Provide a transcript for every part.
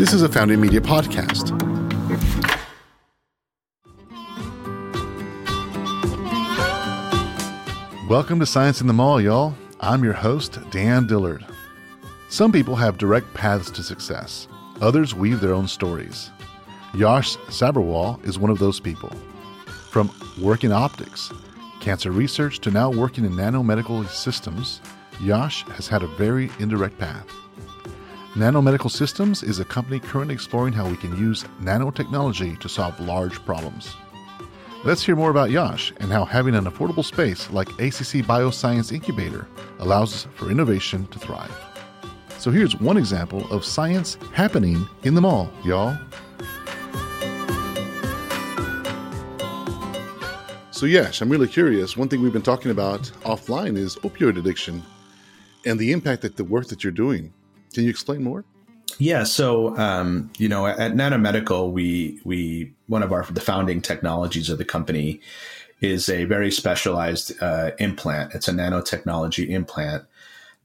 This is a Founding Media podcast. Welcome to Science in the Mall, y'all. I'm your host, Dan Dillard. Some people have direct paths to success, others weave their own stories. Yash Sabharwal is one of those people. From working optics, cancer research to now working in nanomedical systems, Yash has had a very indirect path. Nanomedical Systems is a company currently exploring how we can use nanotechnology to solve large problems. Let's hear more about Yash and how having an affordable space like ACC Bioscience Incubator allows for innovation to thrive. So here's one example of science happening in the mall, y'all. So, Yash, I'm really curious. One thing we've been talking about offline is opioid addiction and the impact that the work that you're doing. Can you explain more? Yeah, so um, you know, at Nanomedical, we we one of our the founding technologies of the company is a very specialized uh, implant. It's a nanotechnology implant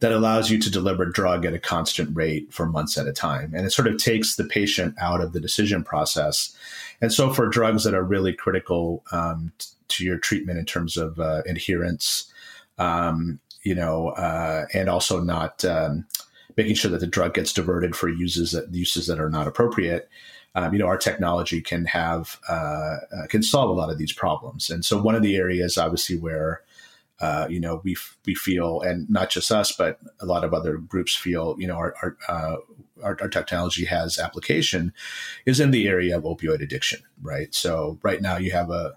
that allows you to deliver drug at a constant rate for months at a time, and it sort of takes the patient out of the decision process. And so, for drugs that are really critical um, to your treatment in terms of uh, adherence, um, you know, uh, and also not um, making sure that the drug gets diverted for uses that uses that are not appropriate. Um, you know, our technology can have uh, uh, can solve a lot of these problems. And so, one of the areas, obviously, where uh, you know we we feel, and not just us, but a lot of other groups feel, you know, our our, uh, our, our technology has application, is in the area of opioid addiction. Right. So, right now, you have a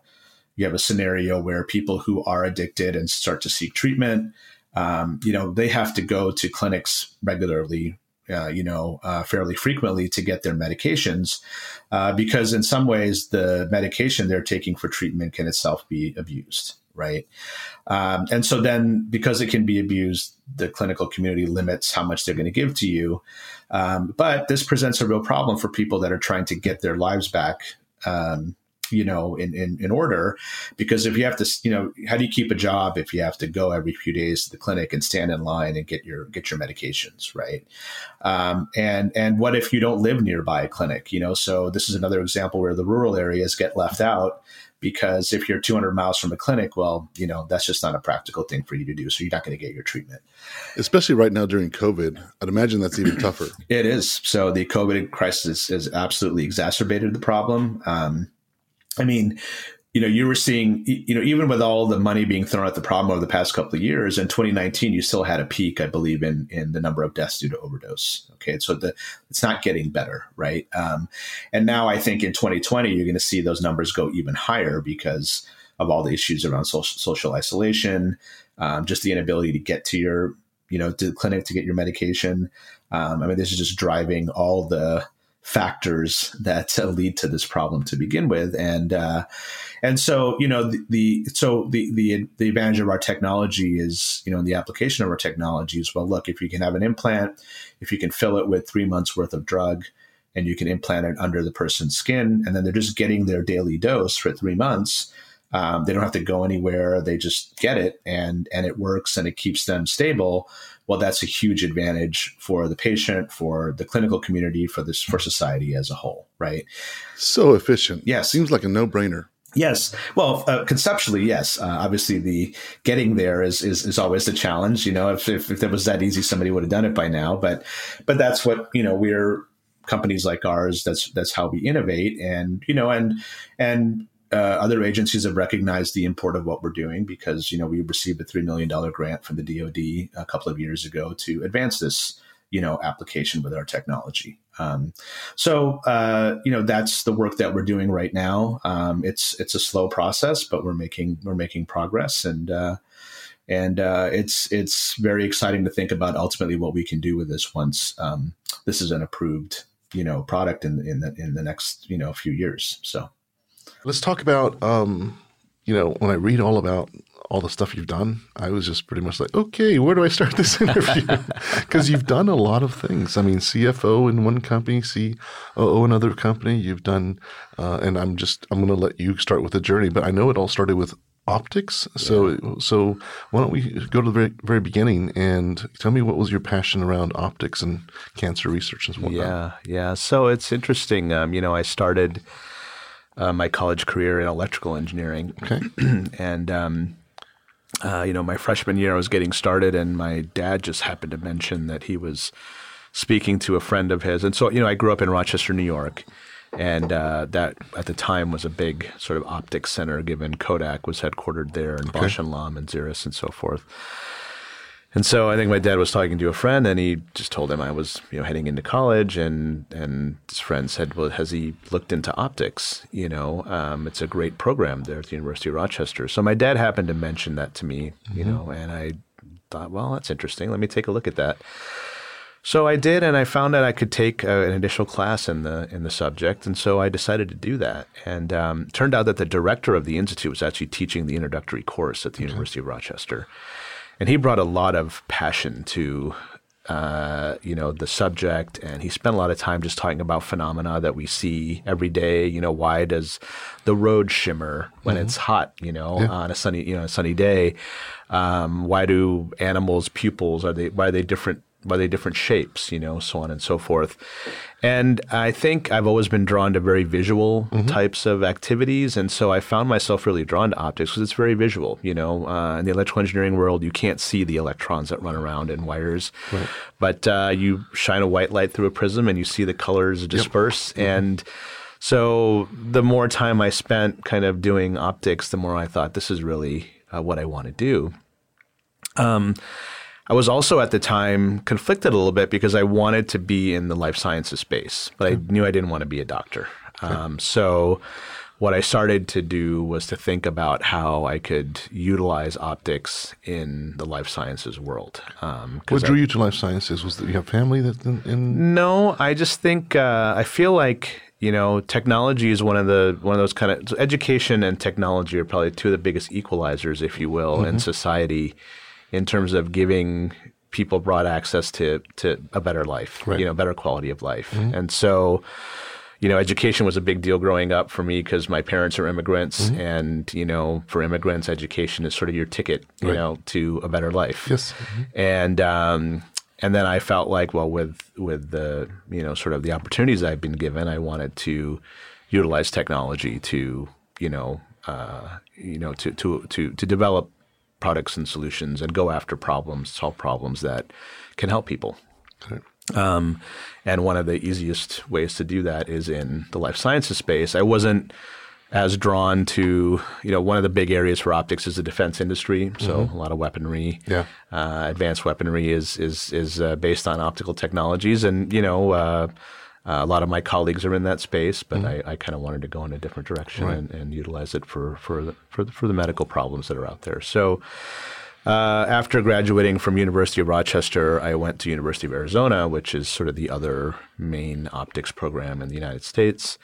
you have a scenario where people who are addicted and start to seek treatment um, you know, they have to go to clinics regularly, uh, you know, uh, fairly frequently to get their medications, uh, because in some ways the medication they're taking for treatment can itself be abused, right? Um, and so then, because it can be abused, the clinical community limits how much they're going to give to you. Um, but this presents a real problem for people that are trying to get their lives back. Um, you know, in, in, in order. Because if you have to, you know, how do you keep a job if you have to go every few days to the clinic and stand in line and get your get your medications, right? Um, and and what if you don't live nearby a clinic? You know, so this is another example where the rural areas get left out because if you're 200 miles from a clinic, well, you know, that's just not a practical thing for you to do. So you're not going to get your treatment. Especially right now during COVID. I'd imagine that's even tougher. It is. So the COVID crisis has absolutely exacerbated the problem. Um, I mean, you know, you were seeing, you know, even with all the money being thrown at the problem over the past couple of years, in 2019, you still had a peak, I believe, in in the number of deaths due to overdose. Okay, so the it's not getting better, right? Um, and now I think in 2020, you're going to see those numbers go even higher because of all the issues around social, social isolation, um, just the inability to get to your, you know, to the clinic to get your medication. Um, I mean, this is just driving all the factors that uh, lead to this problem to begin with. And uh, and so you know the, the, so the, the the advantage of our technology is you know in the application of our technology is well look if you can have an implant if you can fill it with three months worth of drug and you can implant it under the person's skin and then they're just getting their daily dose for three months um, they don't have to go anywhere. They just get it and and it works and it keeps them stable well, that's a huge advantage for the patient, for the clinical community, for this for society as a whole, right? So efficient. Yeah, seems like a no brainer. Yes. Well, uh, conceptually, yes. Uh, obviously, the getting there is, is is always the challenge. You know, if, if if it was that easy, somebody would have done it by now. But but that's what you know. We're companies like ours. That's that's how we innovate, and you know, and and uh, other agencies have recognized the import of what we're doing because you know we received a three million dollar grant from the DoD a couple of years ago to advance this you know application with our technology. Um, so uh, you know that's the work that we're doing right now. Um, it's it's a slow process, but we're making we're making progress and. Uh, and uh, it's it's very exciting to think about ultimately what we can do with this once um, this is an approved you know product in in the in the next you know few years. So Let's talk about, um, you know, when I read all about all the stuff you've done, I was just pretty much like, okay, where do I start this interview? Because you've done a lot of things. I mean, CFO in one company, COO in another company. You've done, uh, and I'm just, I'm going to let you start with the journey. But I know it all started with optics. So, so why don't we go to the very, very beginning and tell me what was your passion around optics and cancer research and whatnot? Yeah, yeah. So it's interesting. Um, you know, I started uh, my college career in electrical engineering, Okay. and um, uh, you know, my freshman year, I was getting started, and my dad just happened to mention that he was speaking to a friend of his, and so you know, I grew up in Rochester, New York. And uh, that at the time was a big sort of optics center, given Kodak was headquartered there, and Bausch and Lomb and Xerox and so forth. And so I think my dad was talking to a friend, and he just told him I was, you know, heading into college, and and his friend said, "Well, has he looked into optics? You know, um, it's a great program there at the University of Rochester." So my dad happened to mention that to me, you know, and I thought, well, that's interesting. Let me take a look at that. So I did, and I found that I could take uh, an initial class in the in the subject, and so I decided to do that. And um, turned out that the director of the institute was actually teaching the introductory course at the University of Rochester, and he brought a lot of passion to uh, you know the subject, and he spent a lot of time just talking about phenomena that we see every day. You know, why does the road shimmer when it's hot? You know, on a sunny you know a sunny day. Um, why do animals' pupils are they why are they different? Why are they different shapes? You know, so on and so forth. And I think I've always been drawn to very visual types of activities, and so I found myself really drawn to optics because it's very visual. You know, uh, in the electrical engineering world, you can't see the electrons that run around in wires, but uh, you shine a white light through a prism and you see the colors disperse. And so, the more time I spent kind of doing optics, the more I thought this is really uh, what I want to do. I was also at the time conflicted a little bit because I wanted to be in the life sciences space, but I knew I didn't want to be a doctor. Um, so, what I started to do was to think about how I could utilize optics in the life sciences world. Um, What drew you to life sciences? Was that you have family that in, in no, I just think uh, I feel like you know technology is one of the one of those kind of so education and technology are probably two of the biggest equalizers, if you will, in society in terms of giving people broad access to to a better life, Right. you know, better quality of life, and so. You know, education was a big deal growing up for me because my parents are immigrants, and you know, for immigrants, education is sort of your ticket, you Right. know, to a better life yes, and um, and then I felt like, well, with with the you know sort of the opportunities I've been given, I wanted to utilize technology to you know uh, you know to to to to develop products and solutions and go after problems, solve problems that can help people. Um, and one of the easiest ways to do that is in the life sciences space. I wasn't as drawn to, you know, one of the big areas for optics is the defense industry. So a lot of weaponry, Yeah. uh, advanced weaponry is is is uh, based on optical technologies, and you know. Uh, uh, a lot of my colleagues are in that space, but I, I kind of wanted to go in a different direction and, and utilize it for for the, for the, for the medical problems that are out there. So, uh, after graduating from University of Rochester, I went to University of Arizona, which is sort of the other main optics program in the United States,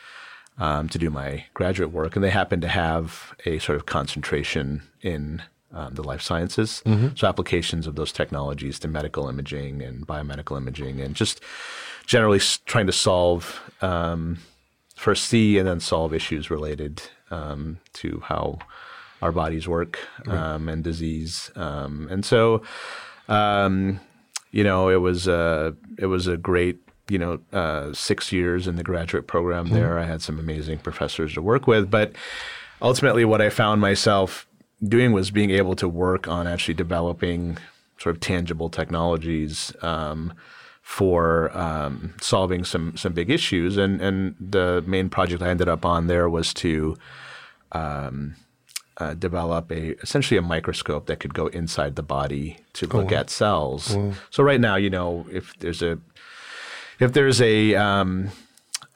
um, to do my graduate work. And they happened to have a sort of concentration in um, the life sciences, so applications of those technologies to medical imaging and biomedical imaging, and just generally s- trying to solve um, first see and then solve issues related um, to how our bodies work um, and disease. Um, and so, um, you know, it was a it was a great you know uh, six years in the graduate program there. I had some amazing professors to work with, but ultimately, what I found myself doing was being able to work on actually developing sort of tangible technologies. Um, for um, solving some some big issues, and and the main project I ended up on there was to um, uh, develop a essentially a microscope that could go inside the body to look at cells. So right now, you know, if there's a if there's a um,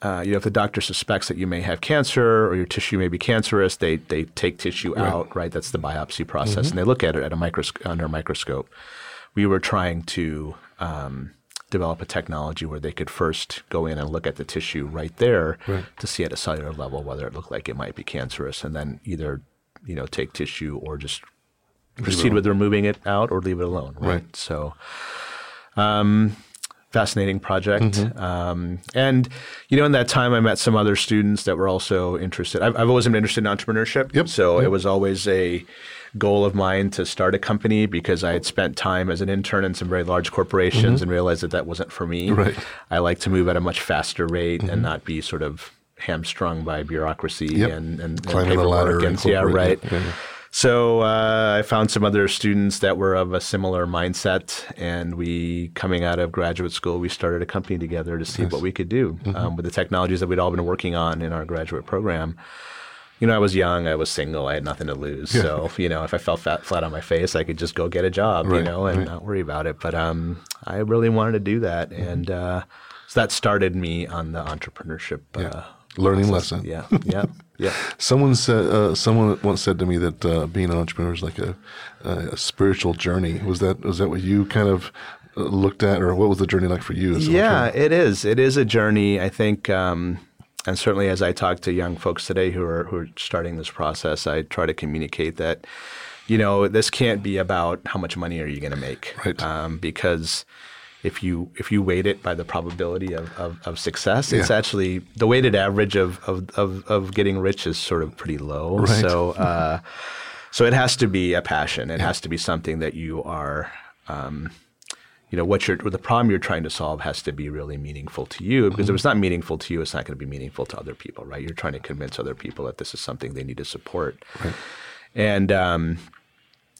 uh, you know, if the doctor suspects that you may have cancer or your tissue may be cancerous, they they take tissue out, right? That's the biopsy process, and they look at it at a microscope under a microscope. We were trying to um, develop a technology where they could first go in and look at the tissue right there to see at a cellular level whether it looked like it might be cancerous, and then either you know take tissue or just proceed with removing it out or leave it alone. Right. Right. So, um, fascinating project. Mm-hmm. Um, and you know, in that time, I met some other students that were also interested. I've, I've always been interested in entrepreneurship. Yep. So it was always a goal of mine to start a company because I had spent time as an intern in some very large corporations mm-hmm. and realized that that wasn't for me. Right. I like to move at a much faster rate and mm-hmm. not be sort of hamstrung by bureaucracy Yep. and, and, and Climbing the paperwork ladder and yeah, right. yeah, yeah. So uh, I found some other students that were of a similar mindset, and we, coming out of graduate school, we started a company together to see what we could do Mm-hmm. um, with the technologies that we'd all been working on in our graduate program. You know, I was young, I was single, I had nothing to lose. So, you know, if I fell fat, flat on my face, I could just go get a job, you know, and not worry about it. But um, I really wanted to do that, Mm-hmm. and uh, so that started me on the entrepreneurship. Uh, Learning lesson. yeah, yeah, yeah. Someone said. Uh, someone once said to me that uh, being an entrepreneur is like a, a spiritual journey. Was that was that what you kind of uh, looked at, or what was the journey like for you? Yeah, it is. It is a journey. I think, um, and certainly as I talk to young folks today who are who are starting this process, I try to communicate that, you know, this can't be about how much money are you going to make, Right. Um, because if you if you weight it by the probability of, of, of success, it's actually the weighted average of, of, of, of getting rich is sort of pretty low. Right. So uh, so it has to be a passion. It has to be something that you are um, you know what you're the problem you're trying to solve has to be really meaningful to you because if it's not meaningful to you it's not going to be meaningful to other people right you're trying to convince other people that this is something they need to support and um,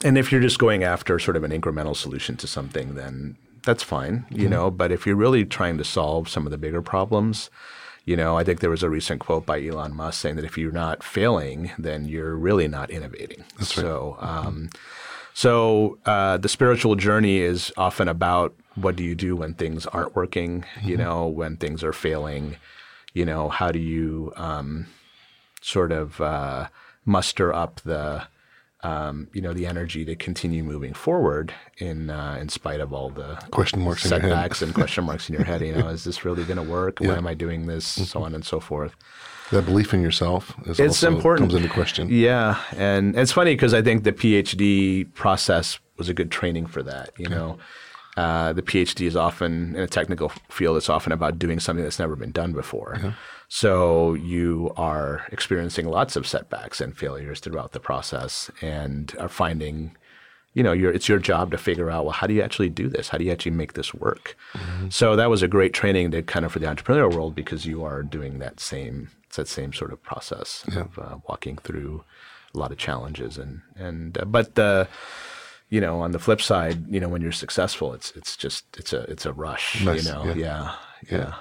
and if you're just going after sort of an incremental solution to something then that's fine you know but if you're really trying to solve some of the bigger problems you know i think there was a recent quote by elon musk saying that if you're not failing then you're really not innovating. So um, so uh, the spiritual journey is often about what do you do when things aren't working, you know, when things are failing, you know, how do you um, sort of uh, muster up the um, you know the energy to continue moving forward in uh, in spite of all the Question marks setbacks and question marks in your head. You know, is this really going to work? Why am I doing this? So on and so forth. That belief in yourself is It's important. comes into question. Yeah, and it's funny because I think the PhD process was a good training for that. You know, uh, the PhD is often in a technical field. It's often about doing something that's never been done before. So you are experiencing lots of setbacks and failures throughout the process, and are finding. You know, it's your job to figure out well, how do you actually do this? How do you actually make this work? So that was a great training to kind of for the entrepreneurial world because you are doing that same it's that same sort of process of uh, walking through a lot of challenges and and uh, but the you know on the flip side you know when you're successful it's it's just it's a it's a rush Nice, you know yeah. yeah yeah,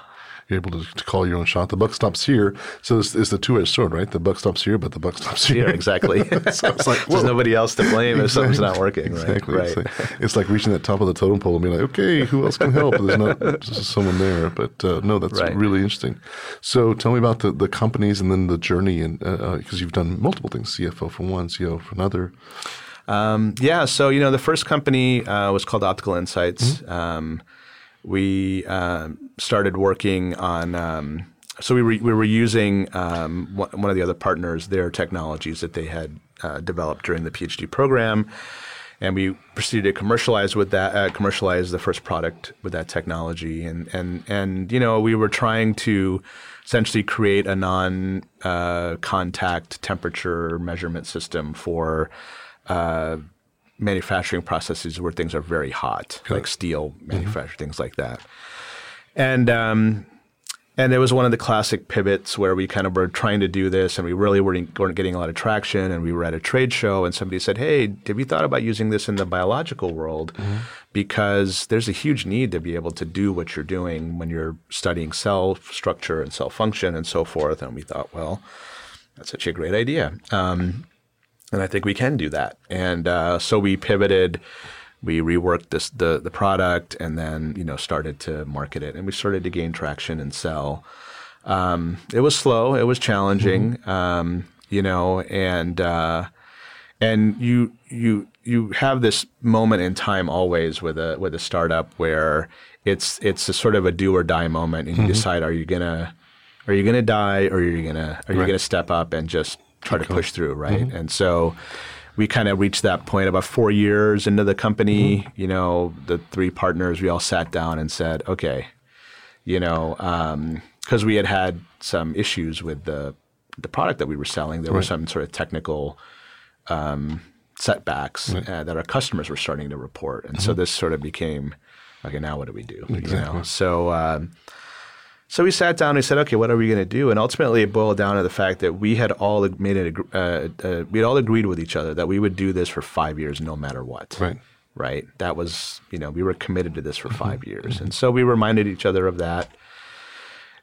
You're able to, to call your own shot. The buck stops here. So it's, it's the two-edged sword, right? The buck stops here, but the buck stops here. Yeah, exactly so it's like, there's nobody else to blame if something's not working Exactly. right It's, like, it's like reaching that top of the totem pole and being like, okay, who else can help? There's not just someone there. But uh, no, that's Right. really interesting. So tell me about the, the companies and then the journey, and because you've done multiple things: CFO for one, CEO for another. Um, yeah, so you know, the first company uh, was called Optical Insights. Mm-hmm. Um, we um, started working on. Um, so we were we were using um, one, of the other partners their technologies that they had uh, developed during the PhD program, and we proceeded to commercialize with that. Uh, commercialize the first product with that technology, and and and you know we were trying to essentially create a non uh, contact temperature measurement system for uh, manufacturing processes where things are very hot, like steel manufacturing, things like that. And um, and it was one of the classic pivots where we kind of were trying to do this, and we really weren't, weren't getting a lot of traction. And we were at a trade show, and somebody said, "Hey, have you thought about using this in the biological world? Because there's a huge need to be able to do what you're doing when you're studying cell structure and cell function and so forth." And we thought, well, that's such a great idea. Um, and I think we can do that. And uh, so we pivoted, we reworked this the the product, and then you know started to market it, and we started to gain traction and sell. Um, it was slow, it was challenging, um, you know, and uh, and you you you have this moment in time always with a with a startup where it's it's a sort of a do or die moment, and you decide are you gonna are you gonna die or are you gonna are you Right. gonna step up and just try to push through, right? And so we kind of reached that point about four years into the company. You know, the three partners, we all sat down and said, okay, you know, because we had had some issues with the the product that we were selling. There were some sort of technical um, setbacks uh, that our customers were starting to report, and so this sort of became okay. Now what do we do? You know, so. Um, so we sat down and we said, okay, what are we going to do? And ultimately, it boiled down to the fact that we had all made it. Uh, uh, we had all agreed with each other that we would do this for five years, no matter what. Right. Right. That was, you know, we were committed to this for five years, and so we reminded each other of that,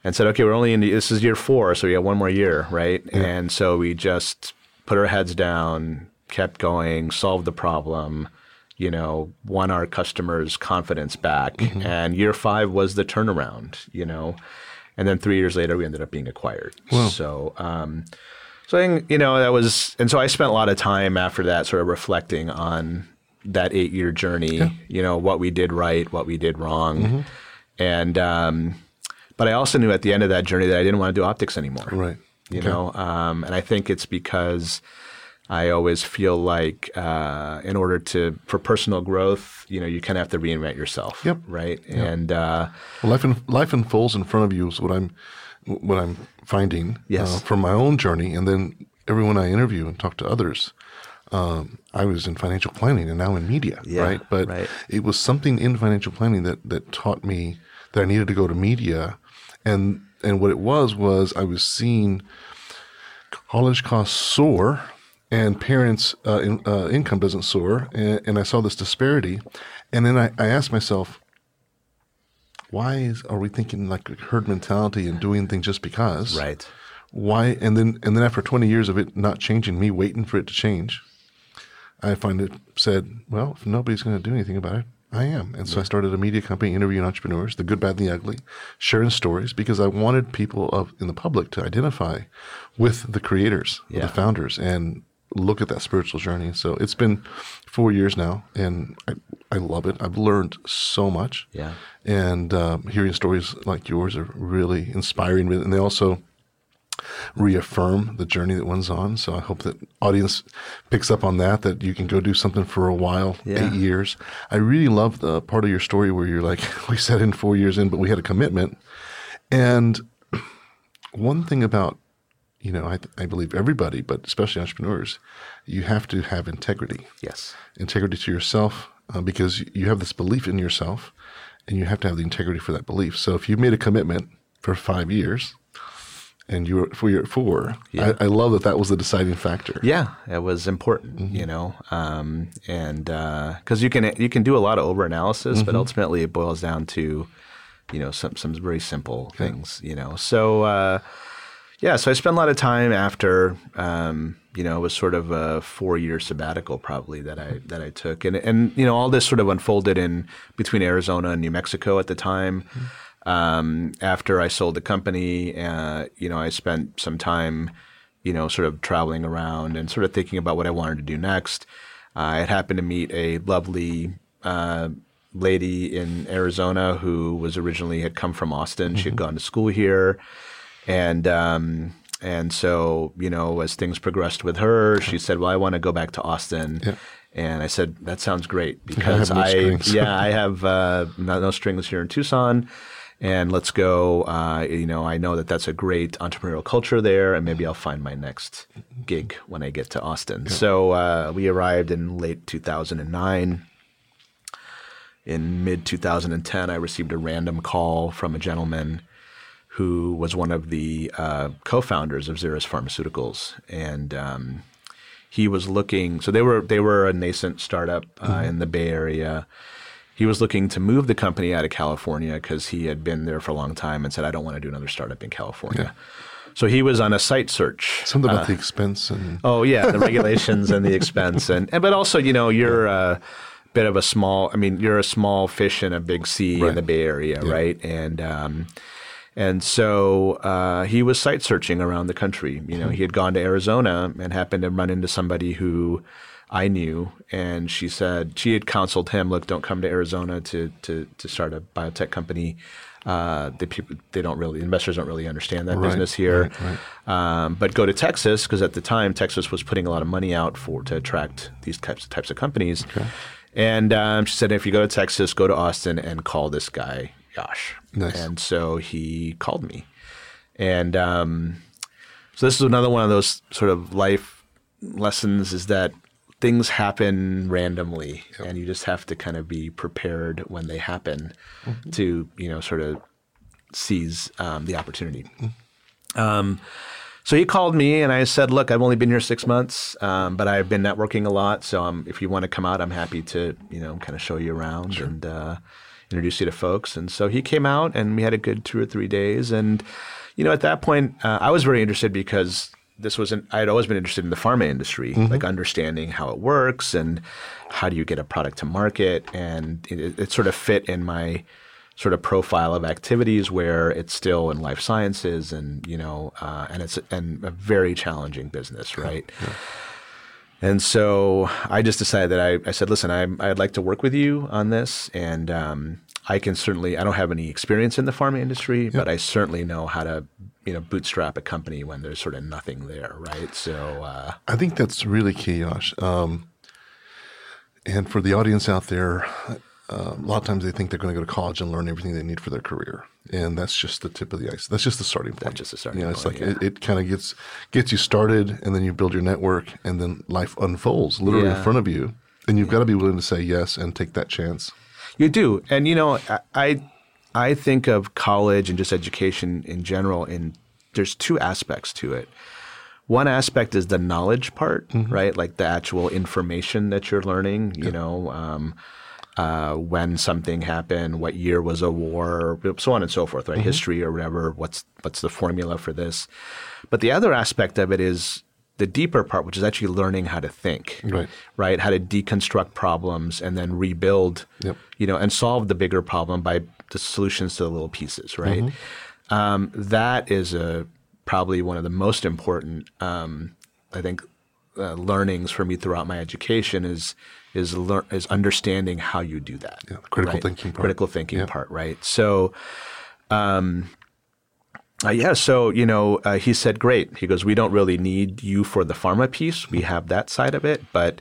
and said, okay, we're only in. The, this is year four, so we have one more year, right? And so we just put our heads down, kept going, solved the problem. You know, won our customers' confidence back, and year five was the turnaround. You know, and then three years later, we ended up being acquired. So, um, so I think, you know, that was, and so I spent a lot of time after that sort of reflecting on that eight year journey, you know, what we did right, what we did wrong. And, um, but I also knew at the end of that journey that I didn't want to do optics anymore. Right. You know, um, and I think it's because I always feel like uh, in order to, for personal growth, you know, you kind of have to reinvent yourself. Yep. Right. And, uh, Well, life in, life unfolds in front of you is what I'm what I'm finding Yes. uh, from my own journey, and then everyone I interview and talk to others. Um, I was in financial planning and now in media, Yeah, right? But right. it was something in financial planning that that taught me that I needed to go to media, and and what it was was I was seeing college costs soar and parents' uh, in, uh, income doesn't soar, and, and I saw this disparity, and then I, I asked myself, why is, are we thinking like herd mentality and doing things just because? right. Why? And then and then after twenty years of it not changing, me waiting for it to change, I find it said, well, if nobody's going to do anything about it, I am. And so I started a media company interviewing entrepreneurs, the good, bad, and the ugly, sharing stories because I wanted people of in the public to identify with the creators, Yeah. the founders, and look at that spiritual journey. So it's been four years now, and I, I love it. I've learned so much. Yeah. And um, hearing stories like yours are really inspiring, and they also reaffirm the journey that one's on. So I hope that audience picks up on that. That you can go do something for a while, Yeah. eight years. I really love the part of your story where you're like, we set in four years in, but we had a commitment. And one thing about you know, I, I believe everybody, but especially entrepreneurs, you have to have integrity Yes. integrity to yourself uh, because you have this belief in yourself and you have to have the integrity for that belief. So if you made a commitment for five years and you were for your four, I, I love that that was the deciding factor. Yeah, it was important, you know, um, and because you can you can do a lot of over analysis, but ultimately it boils down to, you know, some some very simple things, you know. So uh, yeah, so I spent a lot of time after, um, you know, it was sort of a four year sabbatical probably that I that I took, and and you know all this sort of unfolded in between Arizona and New Mexico at the time. Um, after I sold the company, uh, you know, I spent some time, you know, sort of traveling around and sort of thinking about what I wanted to do next. Uh, I had happened to meet a lovely uh, lady in Arizona who was originally had come from Austin. She had gone to school here, and um, and so you know, as things progressed with her, she said, "Well, I want to go back to Austin." And I said, "That sounds great because no I, strings. yeah, I have uh, no, no strings here in Tucson." And let's go. Uh, you know, I know that that's a great entrepreneurial culture there, and maybe I'll find my next gig when I get to Austin. So uh, we arrived in late 2009 in mid 2010, I received a random call from a gentleman who was one of the uh, co-founders of Xeris Pharmaceuticals, and um, he was looking. So they were they were a nascent startup uh, in the Bay Area. He was looking to move the company out of California because he had been there for a long time and said, "I don't want to do another startup in California." So he was on a site search. Something about the expense and Oh yeah, the regulations and the expense, and, and but also you know you're a bit of a small. I mean, you're a small fish in a big sea in the Bay Area, right? And um, and so uh, he was site searching around the country. You know, he had gone to Arizona and happened to run into somebody who I knew, and she said she had counseled him, look, don't come to Arizona to to to start a biotech company. Uh, the people they don't really investors don't really understand that Right, business here. right, Um, but go to Texas because at the time Texas was putting a lot of money out for to attract these types types of companies. And um, she said, if you go to Texas, go to Austin and call this guy Yash. Nice. And so he called me, and um, so this is another one of those sort of life lessons is that things happen randomly, and you just have to kind of be prepared when they happen to you know sort of seize um, the opportunity. Um, so he called me and I said, "Look, I've only been here six months, um, but I've been networking a lot. So um, if you want to come out, I'm happy to, you know, kind of show you around and uh, introduce you to folks." And so he came out, and we had a good two or three days. And you know, at that point, uh, I was very interested because this was an, I had always been interested in the pharma industry, like understanding how it works and how do you get a product to market, and it, it sort of fit in my sort of profile of activities where it's still in life sciences and you know uh, and it's and a very challenging business right and so I just decided that I, I said listen I, I'd like to work with you on this and um, I can certainly I don't have any experience in the pharma industry but I certainly know how to you know bootstrap a company when there's sort of nothing there right so uh, I think that's really key, Josh. Um, and for the audience out there, uh, a lot of times they think they're going to go to college and learn everything they need for their career, and that's just the tip of the ice. That's just the starting point. just the starting You know, it's point, like it, it kind of gets gets you started, and then you build your network, and then life unfolds literally in front of you, and you've got to be willing to say yes and take that chance. You do, and you know, I- I think of college and just education in general. In there's two aspects to it. One aspect is the knowledge part, right? Like the actual information that you're learning. You know, um, uh, when something happened, what year was a war, so on and so forth, right? History or whatever. What's what's the formula for this? But the other aspect of it is the deeper part, which is actually learning how to think, Right. right? How to deconstruct problems and then rebuild, Yep. you know, and solve the bigger problem by the solutions to the little pieces, right? Um, that is a probably one of the most important, um, I think, uh, learnings for me throughout my education is is lear- is understanding how you do that. Yeah, the critical right? thinking part. Critical thinking Yeah. part, right? So. Um, uh, yeah, so you know, uh, he said, "Great." He goes, "We don't really need you for the pharma piece. We have that side of it, but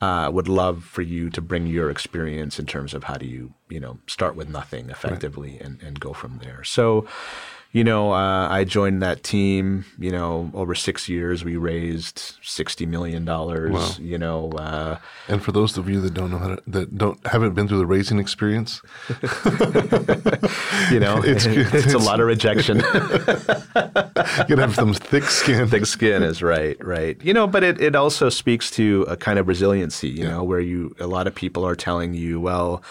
uh, would love for you to bring your experience in terms of how do you, you know, start with nothing effectively and, and go from there." So, you know, uh, I joined that team. You know, over six years, we raised sixty million dollars. You know, uh, And for those of you that don't know how to, that don't haven't been through the raising experience, you know, It's- it's, a lot of rejection. you gotta have some thick skin. thick skin is right, right. You know, but it, it also speaks to a kind of resiliency, you know, where you a lot of people are telling you, well,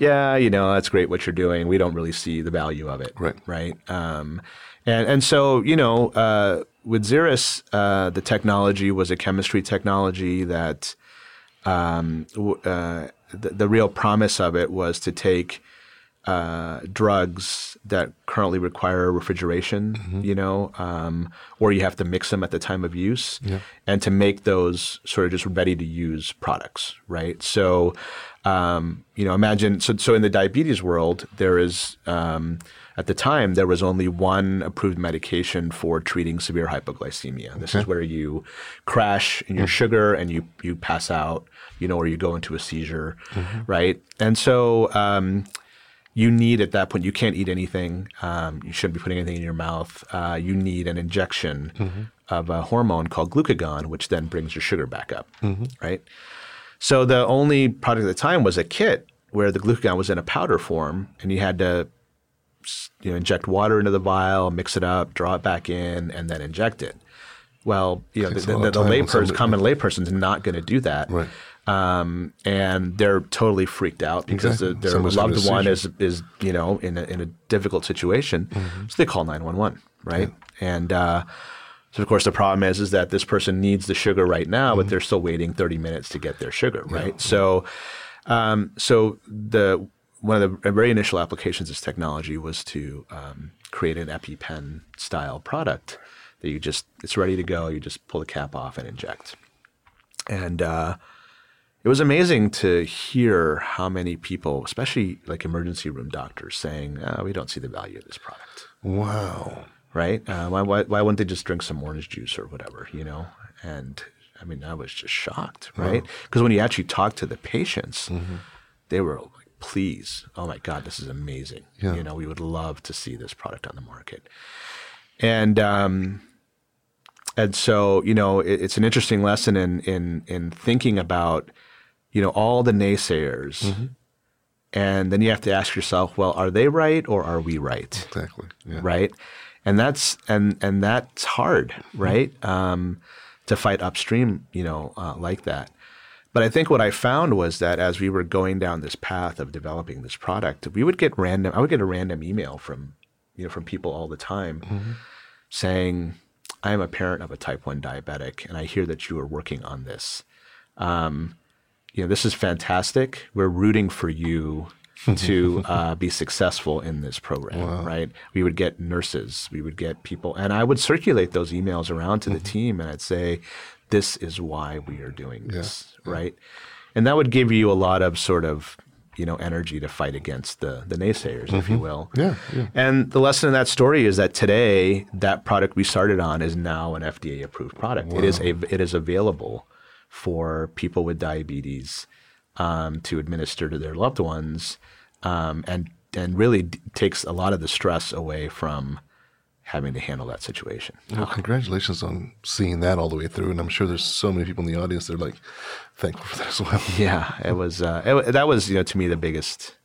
yeah, you know, that's great what you're doing. We don't really see the value of it. Right. Right. Um, and and so, you know, uh, with Xeris, uh, the technology was a chemistry technology that um, w- uh, the, the real promise of it was to take uh, drugs that currently require refrigeration, you know, um, or you have to mix them at the time of use, and to make those sort of just ready to use products, right? So, um, you know, imagine so. So in the diabetes world, there is um, at the time there was only one approved medication for treating severe hypoglycemia. This is where you crash in your sugar and you you pass out, you know, or you go into a seizure, right? And so. Um, you need at that point you can't eat anything um, you shouldn't be putting anything in your mouth uh, you need an injection of a hormone called glucagon which then brings your sugar back up right so the only product at the time was a kit where the glucagon was in a powder form and you had to you know inject water into the vial mix it up draw it back in and then inject it well you know the, the, the, of layperson common layperson's not going to do that Right. um, and they're totally freaked out because Exactly. the, their Someone's loved one is is you know in a, in a difficult situation, Mm-hmm. so they call nine one one, right? And uh, so of course the problem is is that this person needs the sugar right now, Mm-hmm. but they're still waiting thirty minutes to get their sugar, right? So, um, so the one of the very initial applications of this technology was to um, create an EpiPen style product that you just it's ready to go. You just pull the cap off and inject. And uh, it was amazing to hear how many people, especially like emergency room doctors, saying, oh, "We don't see the value of this product." Wow. Right? Uh, why, why, why wouldn't they just drink some orange juice or whatever? You know? And I mean, I was just shocked, right? Because when you actually talk to the patients, they were like, "Please, oh my God, this is amazing! Yeah. You know, we would love to see this product on the market." And um, and so you know, it, it's an interesting lesson in in in thinking about you know all the naysayers, and then you have to ask yourself, well, are they right or are we right? Exactly. Yeah. right? And that's and and that's hard, right? Um, to fight upstream, you know, uh, like that. But I think what I found was that as we were going down this path of developing this product, we would get random. I would get a random email from, you know, from people all the time, saying, "I am a parent of a type one diabetic, and I hear that you are working on this. Um, you know, this is fantastic. We're rooting for you Mm-hmm. to uh, be successful in this program, right? We would get nurses, we would get people, and I would circulate those emails around to the mm-hmm. team, and I'd say, "This is why we are doing this," right? And that would give you a lot of sort of you know energy to fight against the the naysayers, if you mm-hmm. will. Yeah, yeah. And the lesson in that story is that today that product we started on is now an FDA approved product. It is a it is available for people with diabetes um, to administer to their loved ones, um, and and really d- takes a lot of the stress away from having to handle that situation. Well, congratulations on seeing that all the way through, and I'm sure there's so many people in the audience that are like thankful for that as well. Yeah, it was uh, it, that was you know to me the biggest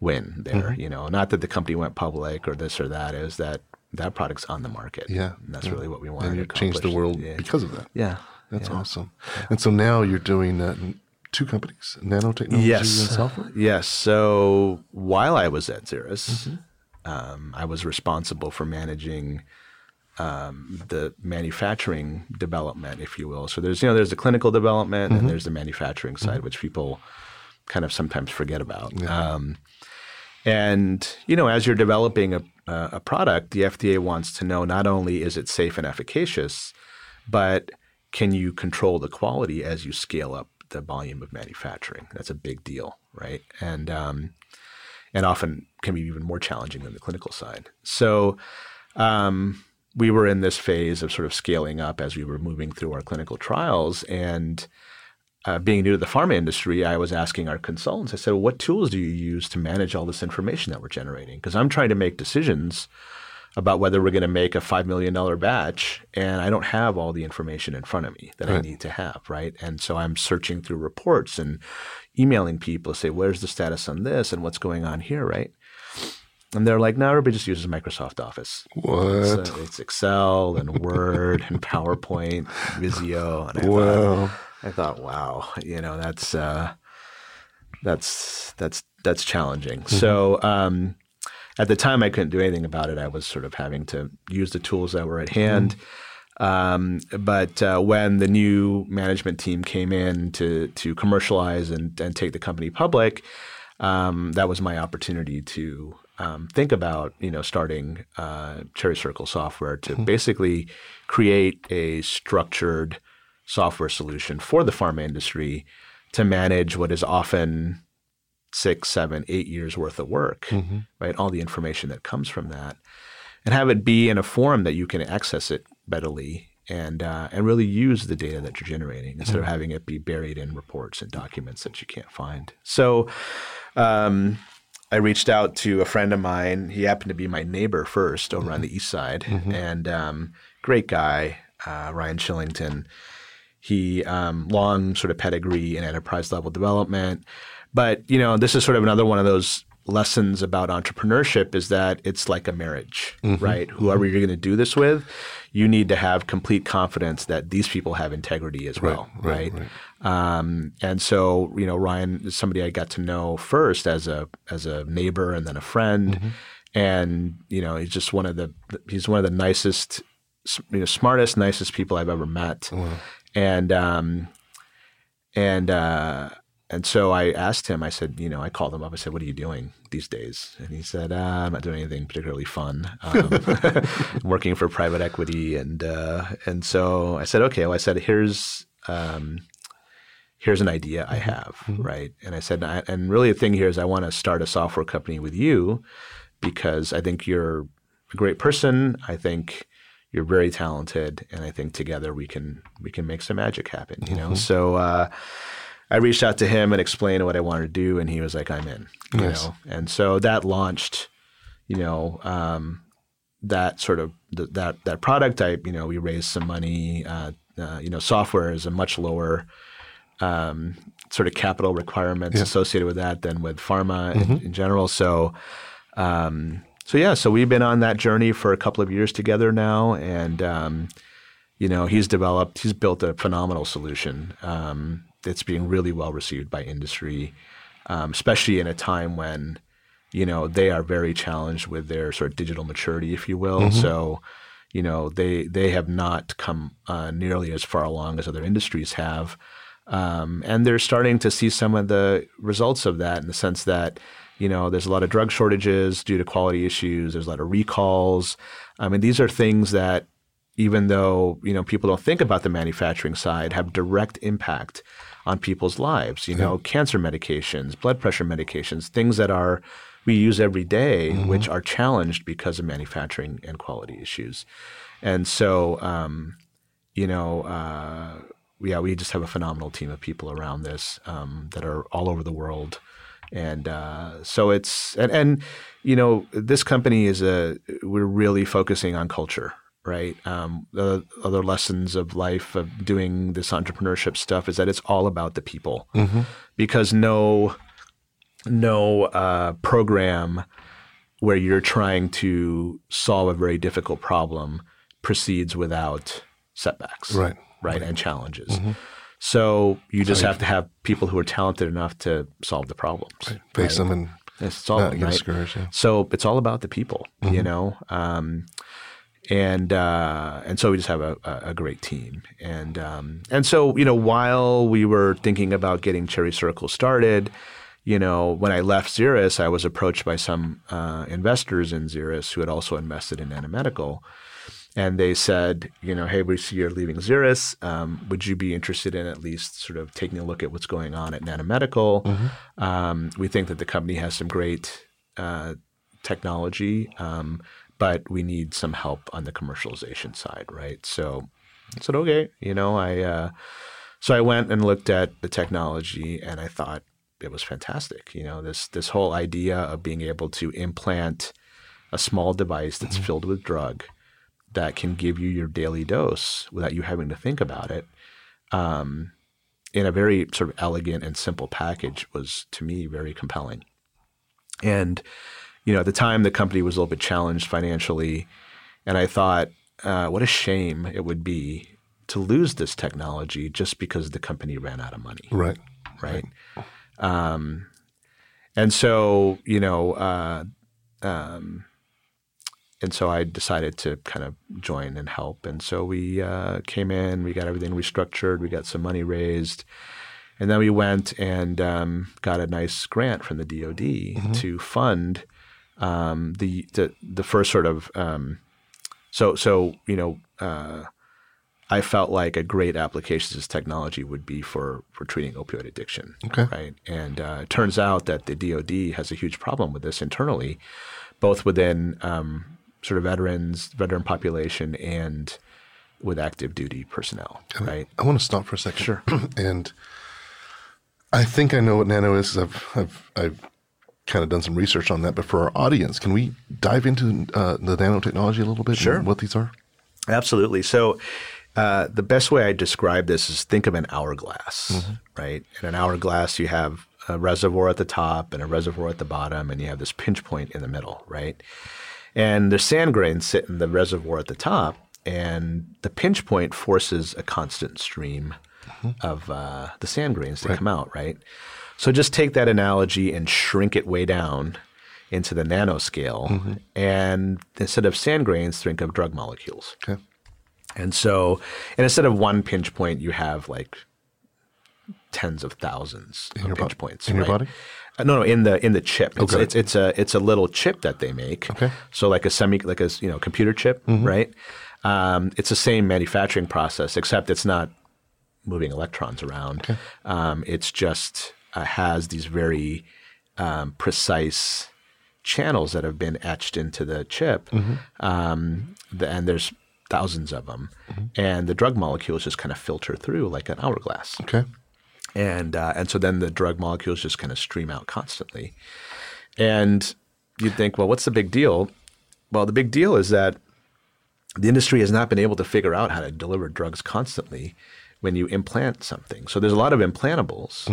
win there. You know, not that the company went public or this or that. It was that that product's on the market. Yeah, and that's really what we wanted And you to changed the world Yeah. because of that. Yeah, That's yeah. awesome. And so now you're doing n- two companies, nanotechnology Yes. and software. Yes. So while I was at Xeris, Mm-hmm. um, I was responsible for managing um, the manufacturing development, if you will. So there's you know there's the clinical development Mm-hmm. and there's the manufacturing side, which people kind of sometimes forget about. Um, and you know, as you're developing a, a a product, the FDA wants to know not only is it safe and efficacious, but can you control the quality as you scale up the volume of manufacturing? That's a big deal, right? And um, and often can be even more challenging than the clinical side. So um, we were in this phase of sort of scaling up as we were moving through our clinical trials and. Uh, being new to the pharma industry, I was asking our consultants, I said, well, what tools do you use to manage all this information that we're generating? Because I'm trying to make decisions about whether we're going to make a $5 million batch, and I don't have all the information in front of me that I need to have, right? And so I'm searching through reports and emailing people to say, where's the status on this and what's going on here, right? And they're like, no, everybody just uses Microsoft Office. What? So it's Excel and Word and PowerPoint, Visio. And I thought, Wow. I thought, wow, you know, that's uh, that's that's that's challenging. So um, at the time, I couldn't do anything about it. I was sort of having to use the tools that were at hand. Um, but uh, when the new management team came in to to commercialize and, and take the company public, um, that was my opportunity to um, think about you know starting uh, Cherry Circle Software to basically create a structured software solution for the pharma industry to manage what is often six, seven, eight years worth of work, right? All the information that comes from that, and have it be in a form that you can access it readily and uh, and really use the data that you're generating instead of having it be buried in reports and documents that you can't find. So. Um, I reached out to a friend of mine. He happened to be my neighbor first over on the east side, and um, great guy, uh, Ryan Shillington. He um, long sort of pedigree in enterprise level development, but you know this is sort of another one of those lessons about entrepreneurship is that it's like a marriage, right? Whoever you're going to do this with, you need to have complete confidence that these people have integrity as well, right? Um, and so, you know, Ryan is somebody I got to know first as a as a neighbor and then a friend, and you know, he's just one of the he's one of the nicest, you know, smartest, nicest people I've ever met, and um, and uh, and so I asked him. I said, you know, I called him up. I said, "What are you doing these days?" And he said, uh, "I'm not doing anything particularly fun. Um, working for private equity." And uh, and so I said, "Okay." Well, I said, "Here's." Um, here's an idea I have, right? And I said, I, and really the thing here is I want to start a software company with you because I think you're a great person. I think you're very talented, and I think together we can we can make some magic happen. You know, so. Uh, I reached out to him and explained what I wanted to do, and he was like, "I'm in." You Nice. know, and so that launched, you know, um, that sort of th- that that product. type. you know we raised some money. Uh, uh, you know, software is a much lower um, sort of capital requirements associated with that than with pharma in, in general. So, um, so yeah, so we've been on that journey for a couple of years together now, and um, you know, he's developed, he's built a phenomenal solution um, that's being really well received by industry, um, especially in a time when you know they are very challenged with their sort of digital maturity, if you will. So, you know, they they have not come uh, nearly as far along as other industries have. Um, and they're starting to see some of the results of that in the sense that, you know, there's a lot of drug shortages due to quality issues. There's a lot of recalls. I mean, these are things that, even though you know people don't think about the manufacturing side, have direct impact on people's lives. You know, cancer medications, blood pressure medications, things that are we use every day, which are challenged because of manufacturing and quality issues. And so, um, you know, uh, yeah, we just have a phenomenal team of people around this um, that are all over the world, and uh, so it's and and you know this company is a we're really focusing on culture, right? Um, the other lessons of life of doing this entrepreneurship stuff is that it's all about the people, because no no uh, program where you're trying to solve a very difficult problem proceeds without setbacks Right. right, and challenges. So you just have to have people who are talented enough to solve the problems. Face them and It's all not get right. Yeah. So it's all about the people, you know. Um, and uh, and so we just have a, a great team, and um, and so you know while we were thinking about getting Cherry Circle started, you know when I left Xeris, I was approached by some uh, investors in Xeris who had also invested in Nanomedical, and they said, you know, hey, we see you're leaving Xeris. Um, would you be interested in at least sort of taking a look at what's going on at Nanomedical? Um, we think that the company has some great uh, technology, um, but we need some help on the commercialization side, right? So I said, okay, you know, I uh, so I went and looked at the technology, and I thought it was fantastic. You know, this this whole idea of being able to implant a small device that's filled with drug that can give you your daily dose without you having to think about it um, in a very sort of elegant and simple package was to me very compelling. And you know, at the time, the company was a little bit challenged financially, and I thought, uh, what a shame it would be to lose this technology just because the company ran out of money Right. right? Um, and so you know, uh, um, and so I decided to kind of join and help. And so we uh, came in, we got everything restructured, we got some money raised, and then we went and um, got a nice grant from the DoD to fund um, the, the the first sort of um, so so you know. Uh, I felt like a great application of this technology would be for, for treating opioid addiction. Okay. Right. And uh, it turns out that the DoD has a huge problem with this internally, both within um, sort of veterans, veteran population, and with active duty personnel. Right. I want to stop for a second. Sure. and I think I know what nano is. I've I've I've kind of done some research on that. But for our audience, can we dive into uh, the nanotechnology a little bit? Sure. And what these are? Absolutely. So, uh, the best way I describe this is think of an hourglass, right? In an hourglass, you have a reservoir at the top and a reservoir at the bottom, and you have this pinch point in the middle, right? And the sand grains sit in the reservoir at the top, and the pinch point forces a constant stream of uh, the sand grains to come out, right? So just take that analogy and shrink it way down into the nanoscale, and instead of sand grains, think of drug molecules. Okay. And so, and instead of one pinch point, you have like tens of thousands of your pinch bo- points. in your body? Uh, no, no, in the in the chip. It's, Okay. it's it's a it's a little chip that they make. Okay. So like a semi like a you know computer chip, Mm-hmm. right? Um, it's the same manufacturing process, except it's not moving electrons around. Okay. Um, it's just uh, has these very um, precise channels that have been etched into the chip, um, the, and there's thousands of them, and the drug molecules just kind of filter through like an hourglass Okay. and uh, and so then the drug molecules just kind of stream out constantly. And you'd think, well, what's the big deal? Well, the big deal is that the industry has not been able to figure out how to deliver drugs constantly when you implant something. So there's a lot of implantables,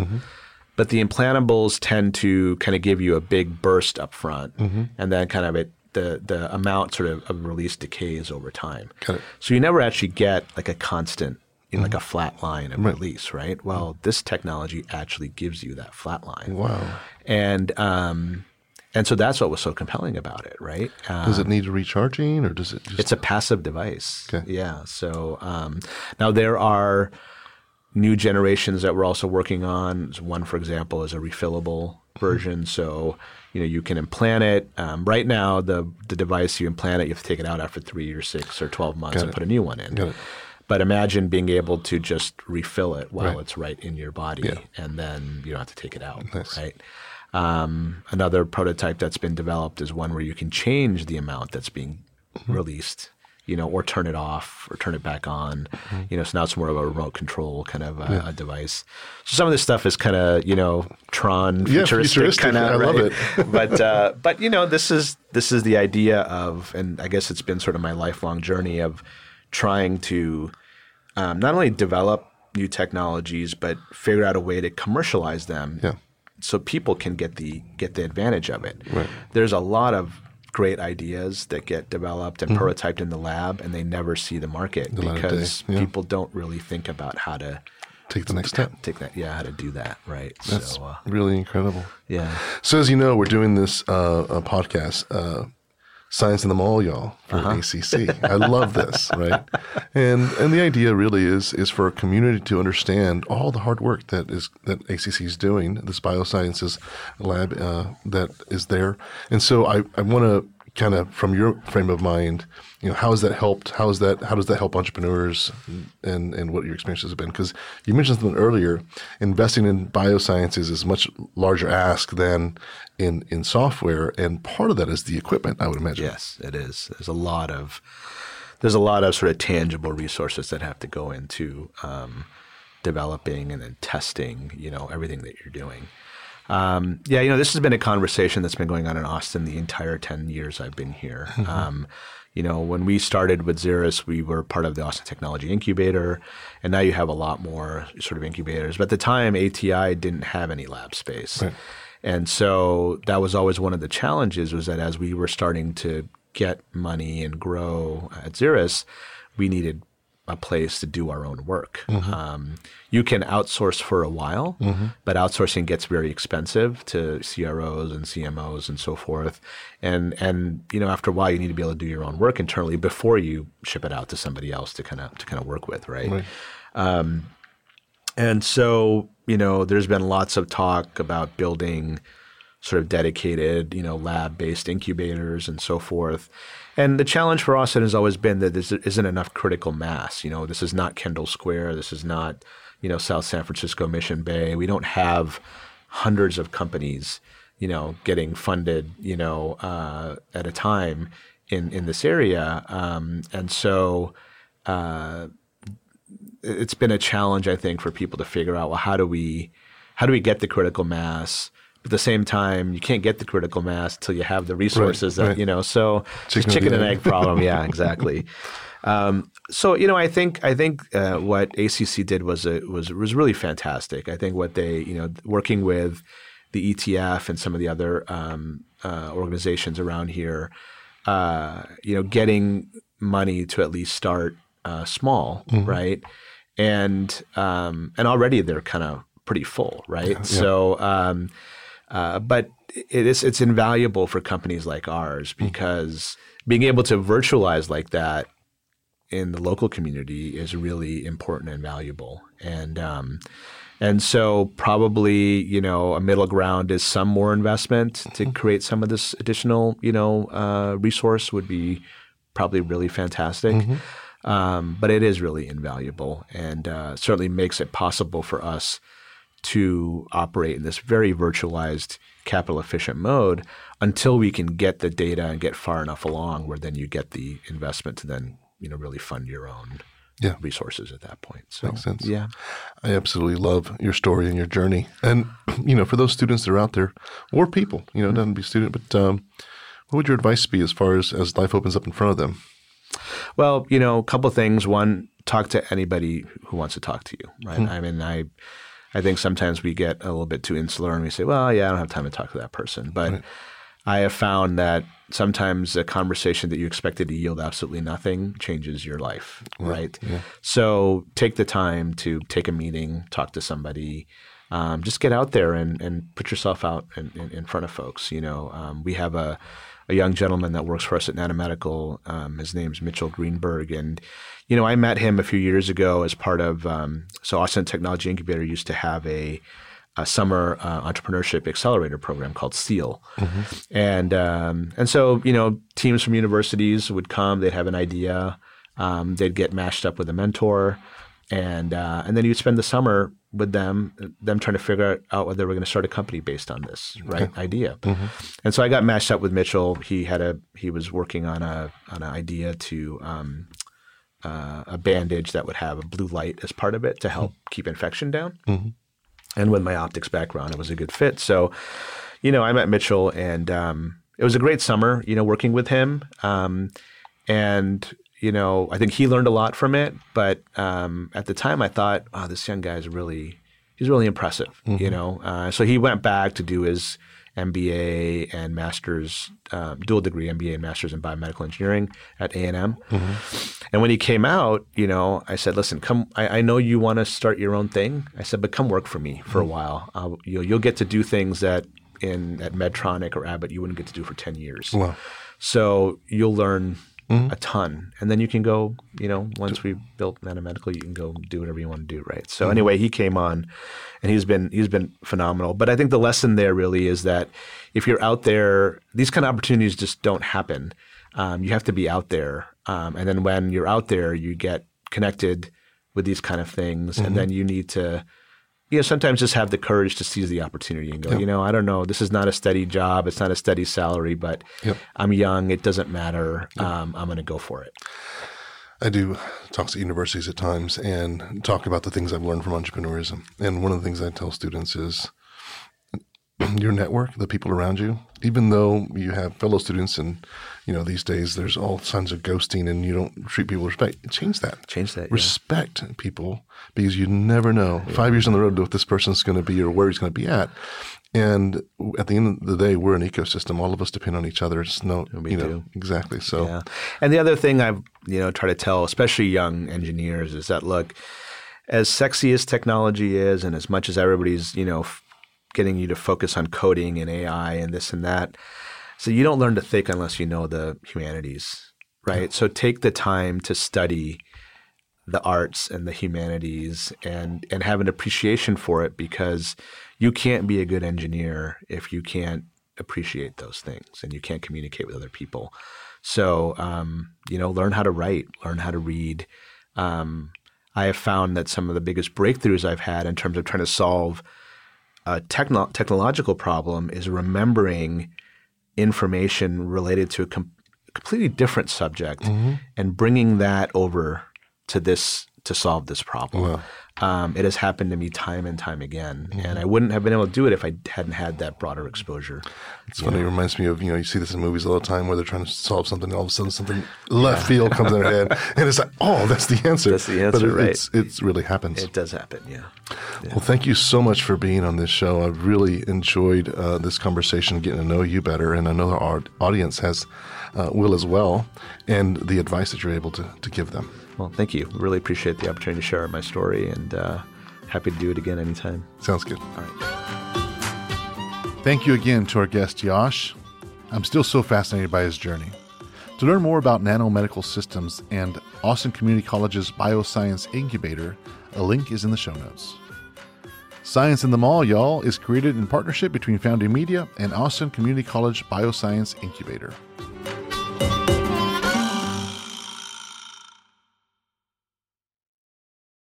but the implantables tend to kind of give you a big burst up front, and then kind of it the the amount sort of, of release decays over time. So you never actually get like a constant, you know, like a flat line of release, right? Well, this technology actually gives you that flat line. Wow. And um, and so that's what was so compelling about it, right? Uh, Does it need recharging or does it just? it's a passive device. Okay. Yeah. So um, now there are new generations that we're also working on. One, for example, is a refillable version. So you know you can implant it. Um, right now, the the device you implant it, you have to take it out after three or six or twelve months Got and it. put a new one in. But imagine being able to just refill it while Right. it's right in your body, Yeah. and then you don't have to take it out. Nice. Right. Um, another prototype that's been developed is one where you can change the amount that's being Mm-hmm. released, you know, or turn it off or turn it back on. Mm-hmm. You know, so now it's more of a remote control kind of a, a device. So some of this stuff is kind of you know Tron Yeah, futuristic, futuristic. kind I of. love it. but uh, but you know, this is this is the idea of, and I guess it's been sort of my lifelong journey of trying to um, not only develop new technologies but figure out a way to commercialize them Yeah. so people can get the get the advantage of it. Right. There's a lot of great ideas that get developed and prototyped in the lab and they never see the market of because yeah. people don't really think about how to Take the next step. take that yeah how to do that right That's so uh, really incredible. yeah So as you know, we're doing this uh, uh, podcast, uh, Science in the Mall, y'all, for Uh-huh. ACC. I love this, right? And and the idea really is is for a community to understand all the hard work that is that ACC is doing, this biosciences lab uh, that is there. And so I, I want to kind of from your frame of mind, you know, how has that helped? How is that? How does that help entrepreneurs, and and what your experiences have been? Because you mentioned something earlier, investing in biosciences is much larger ask than in in software, and part of that is the equipment. I would imagine. yes it is there's a lot of there's a lot of sort of tangible resources that have to go into um, developing and then testing you know everything that you're doing Um, yeah, you know, this has been a conversation that's been going on in Austin the entire 10 years I've been here. Um, you know, when we started with Xeris, we were part of the Austin Technology Incubator, and now you have a lot more sort of incubators. But at the time, ATI didn't have any lab space. And so that was always one of the challenges was that as we were starting to get money and grow at Xeris, we needed a place to do our own work. Um, you can outsource for a while, but outsourcing gets very expensive to CROs and CMOs and so forth. And and you know after a while you need to be able to do your own work internally before you ship it out to somebody else to kind of to kind of work with, right? Um, and so you know there's been lots of talk about building sort of dedicated, you know, lab-based incubators and so forth. And the challenge for Austin has always been that there isn't enough critical mass. You know, this is not Kendall Square. This is not, you know, South San Francisco Mission Bay. We don't have hundreds of companies, you know, getting funded, you know, uh, at a time in in this area. Um, and so it's been a challenge, I think, for people to figure out well, how do we how do we get the critical mass? But at the same time, you can't get the critical mass until you have the resources that right. you know. So it's a Chicken chicken and egg. problem. Yeah, exactly. Um, so you know, I think I think uh, what ACC did was a, was was really fantastic. I think what they you know working with the ETF and some of the other um, uh, organizations around here, uh, you know, getting money to at least start uh, small, right? And um, and already they're kind of pretty full, right? So, um, uh, but it is it's invaluable for companies like ours because being able to virtualize like that in the local community is really important and valuable. And um, and so probably you know a middle ground is some more investment to create some of this additional you know uh, resource would be probably really fantastic. Um, but it is really invaluable and uh, certainly makes it possible for us to operate in this very virtualized, capital efficient mode until we can get the data and get far enough along where then you get the investment to then you know really fund your own Yeah. resources at that point. So Makes sense. yeah. I absolutely love your story and your journey. And, you know, for those students that are out there, or people, you know, it doesn't be student, but um, what would your advice be as far as, as life opens up in front of them? Well, you know, a couple of things. One, talk to anybody who wants to talk to you, right? I mean, I I think sometimes we get a little bit too insular and we say, well, yeah, I don't have time to talk to that person. But I have found that sometimes a conversation that you expected to yield absolutely nothing changes your life, right? So take the time to take a meeting, talk to somebody. Um, just get out there and, and put yourself out in, in, in front of folks. You know, um, we have a, a young gentleman that works for us at Nanomedical. Um, his name's Mitchell Greenberg, and you know, I met him a few years ago as part of um, so Austin Technology Incubator used to have a, a summer uh, entrepreneurship accelerator program called SEAL, and um, and so you know, teams from universities would come. They'd have an idea. Um, they'd get matched up with a mentor, and uh, and then you'd spend the summer with them, them trying to figure out whether were going to start a company based on this right idea. And so I got matched up with Mitchell. He had a he was working on a on an idea to um, uh, a bandage that would have a blue light as part of it to help keep infection down. And with my optics background, it was a good fit. So, you know, I met Mitchell, and um, it was a great summer. You know, working with him, um, and you know, I think he learned a lot from it. But um, at the time, I thought, "Wow, this young guy is really he's really impressive." You know, uh, so he went back to do his MBA and master's, um, dual degree MBA and master's in biomedical engineering at A and M. And when he came out, you know, I said, "Listen, come. I, I know you want to start your own thing." I said, "But come work for me for a while. I'll, you'll, you'll get to do things that in at Medtronic or Abbott you wouldn't get to do for ten years. Wow. So you'll learn a ton, and then you can go. You know, once we built Nanomedical, you can go do whatever you want to do, right? So anyway, he came on, and he's been he's been phenomenal. But I think the lesson there really is that if you're out there, these kind of opportunities just don't happen. Um, you have to be out there, um, and then when you're out there, you get connected with these kind of things, and then you need to you know, sometimes just have the courage to seize the opportunity and go, you know, I don't know, this is not a steady job, it's not a steady salary, but I'm young, it doesn't matter. Um, I'm going to go for it. I do talks at universities at times and talk about the things I've learned from entrepreneurism. And one of the things I tell students is your network, the people around you, even though you have fellow students and, you know, these days there's all kinds of ghosting and you don't treat people with respect, change that. Change that. yeah. Respect people because you never know five years on the road what this person's going to be or where he's going to be at. And at the end of the day, we're an ecosystem. All of us depend on each other. It's no, We you know, do. exactly. So Yeah. And the other thing I've, you know, try to tell, especially young engineers, is that look, as sexy as technology is, and as much as everybody's, you know, getting you to focus on coding and AI and this and that, so you don't learn to think unless you know the humanities, right? So take the time to study the arts and the humanities and and have an appreciation for it because you can't be a good engineer if you can't appreciate those things and you can't communicate with other people. So um, you know, learn how to write, learn how to read. Um, I have found that some of the biggest breakthroughs I've had in terms of trying to solve a techno- technological problem is remembering information related to a com- completely different subject mm-hmm. and bringing that over to this to solve this problem. Um, it has happened to me time and time again, and I wouldn't have been able to do it if I hadn't had that broader exposure. It's funny. It reminds me of you know you see this in movies all the time where they're trying to solve something, and all of a sudden something left field comes in their head, and it's like, oh, that's the answer. That's the But answer, it, right. It's, it's really happens. It does happen, yeah. Well, thank you so much for being on this show. I've really enjoyed uh, this conversation, getting to know you better, and I know our audience has uh, will as well, and the advice that you're able to, to give them. Well, thank you. Really appreciate the opportunity to share my story, and uh, happy to do it again anytime. Sounds good. All right. Thank you again to our guest, Yash. I'm still so fascinated by his journey. To learn more about nanomedical systems and Austin Community College's Bioscience Incubator, a link is in the show notes. Science in the Mall, y'all, is created in partnership between Founding Media and Austin Community College Bioscience Incubator.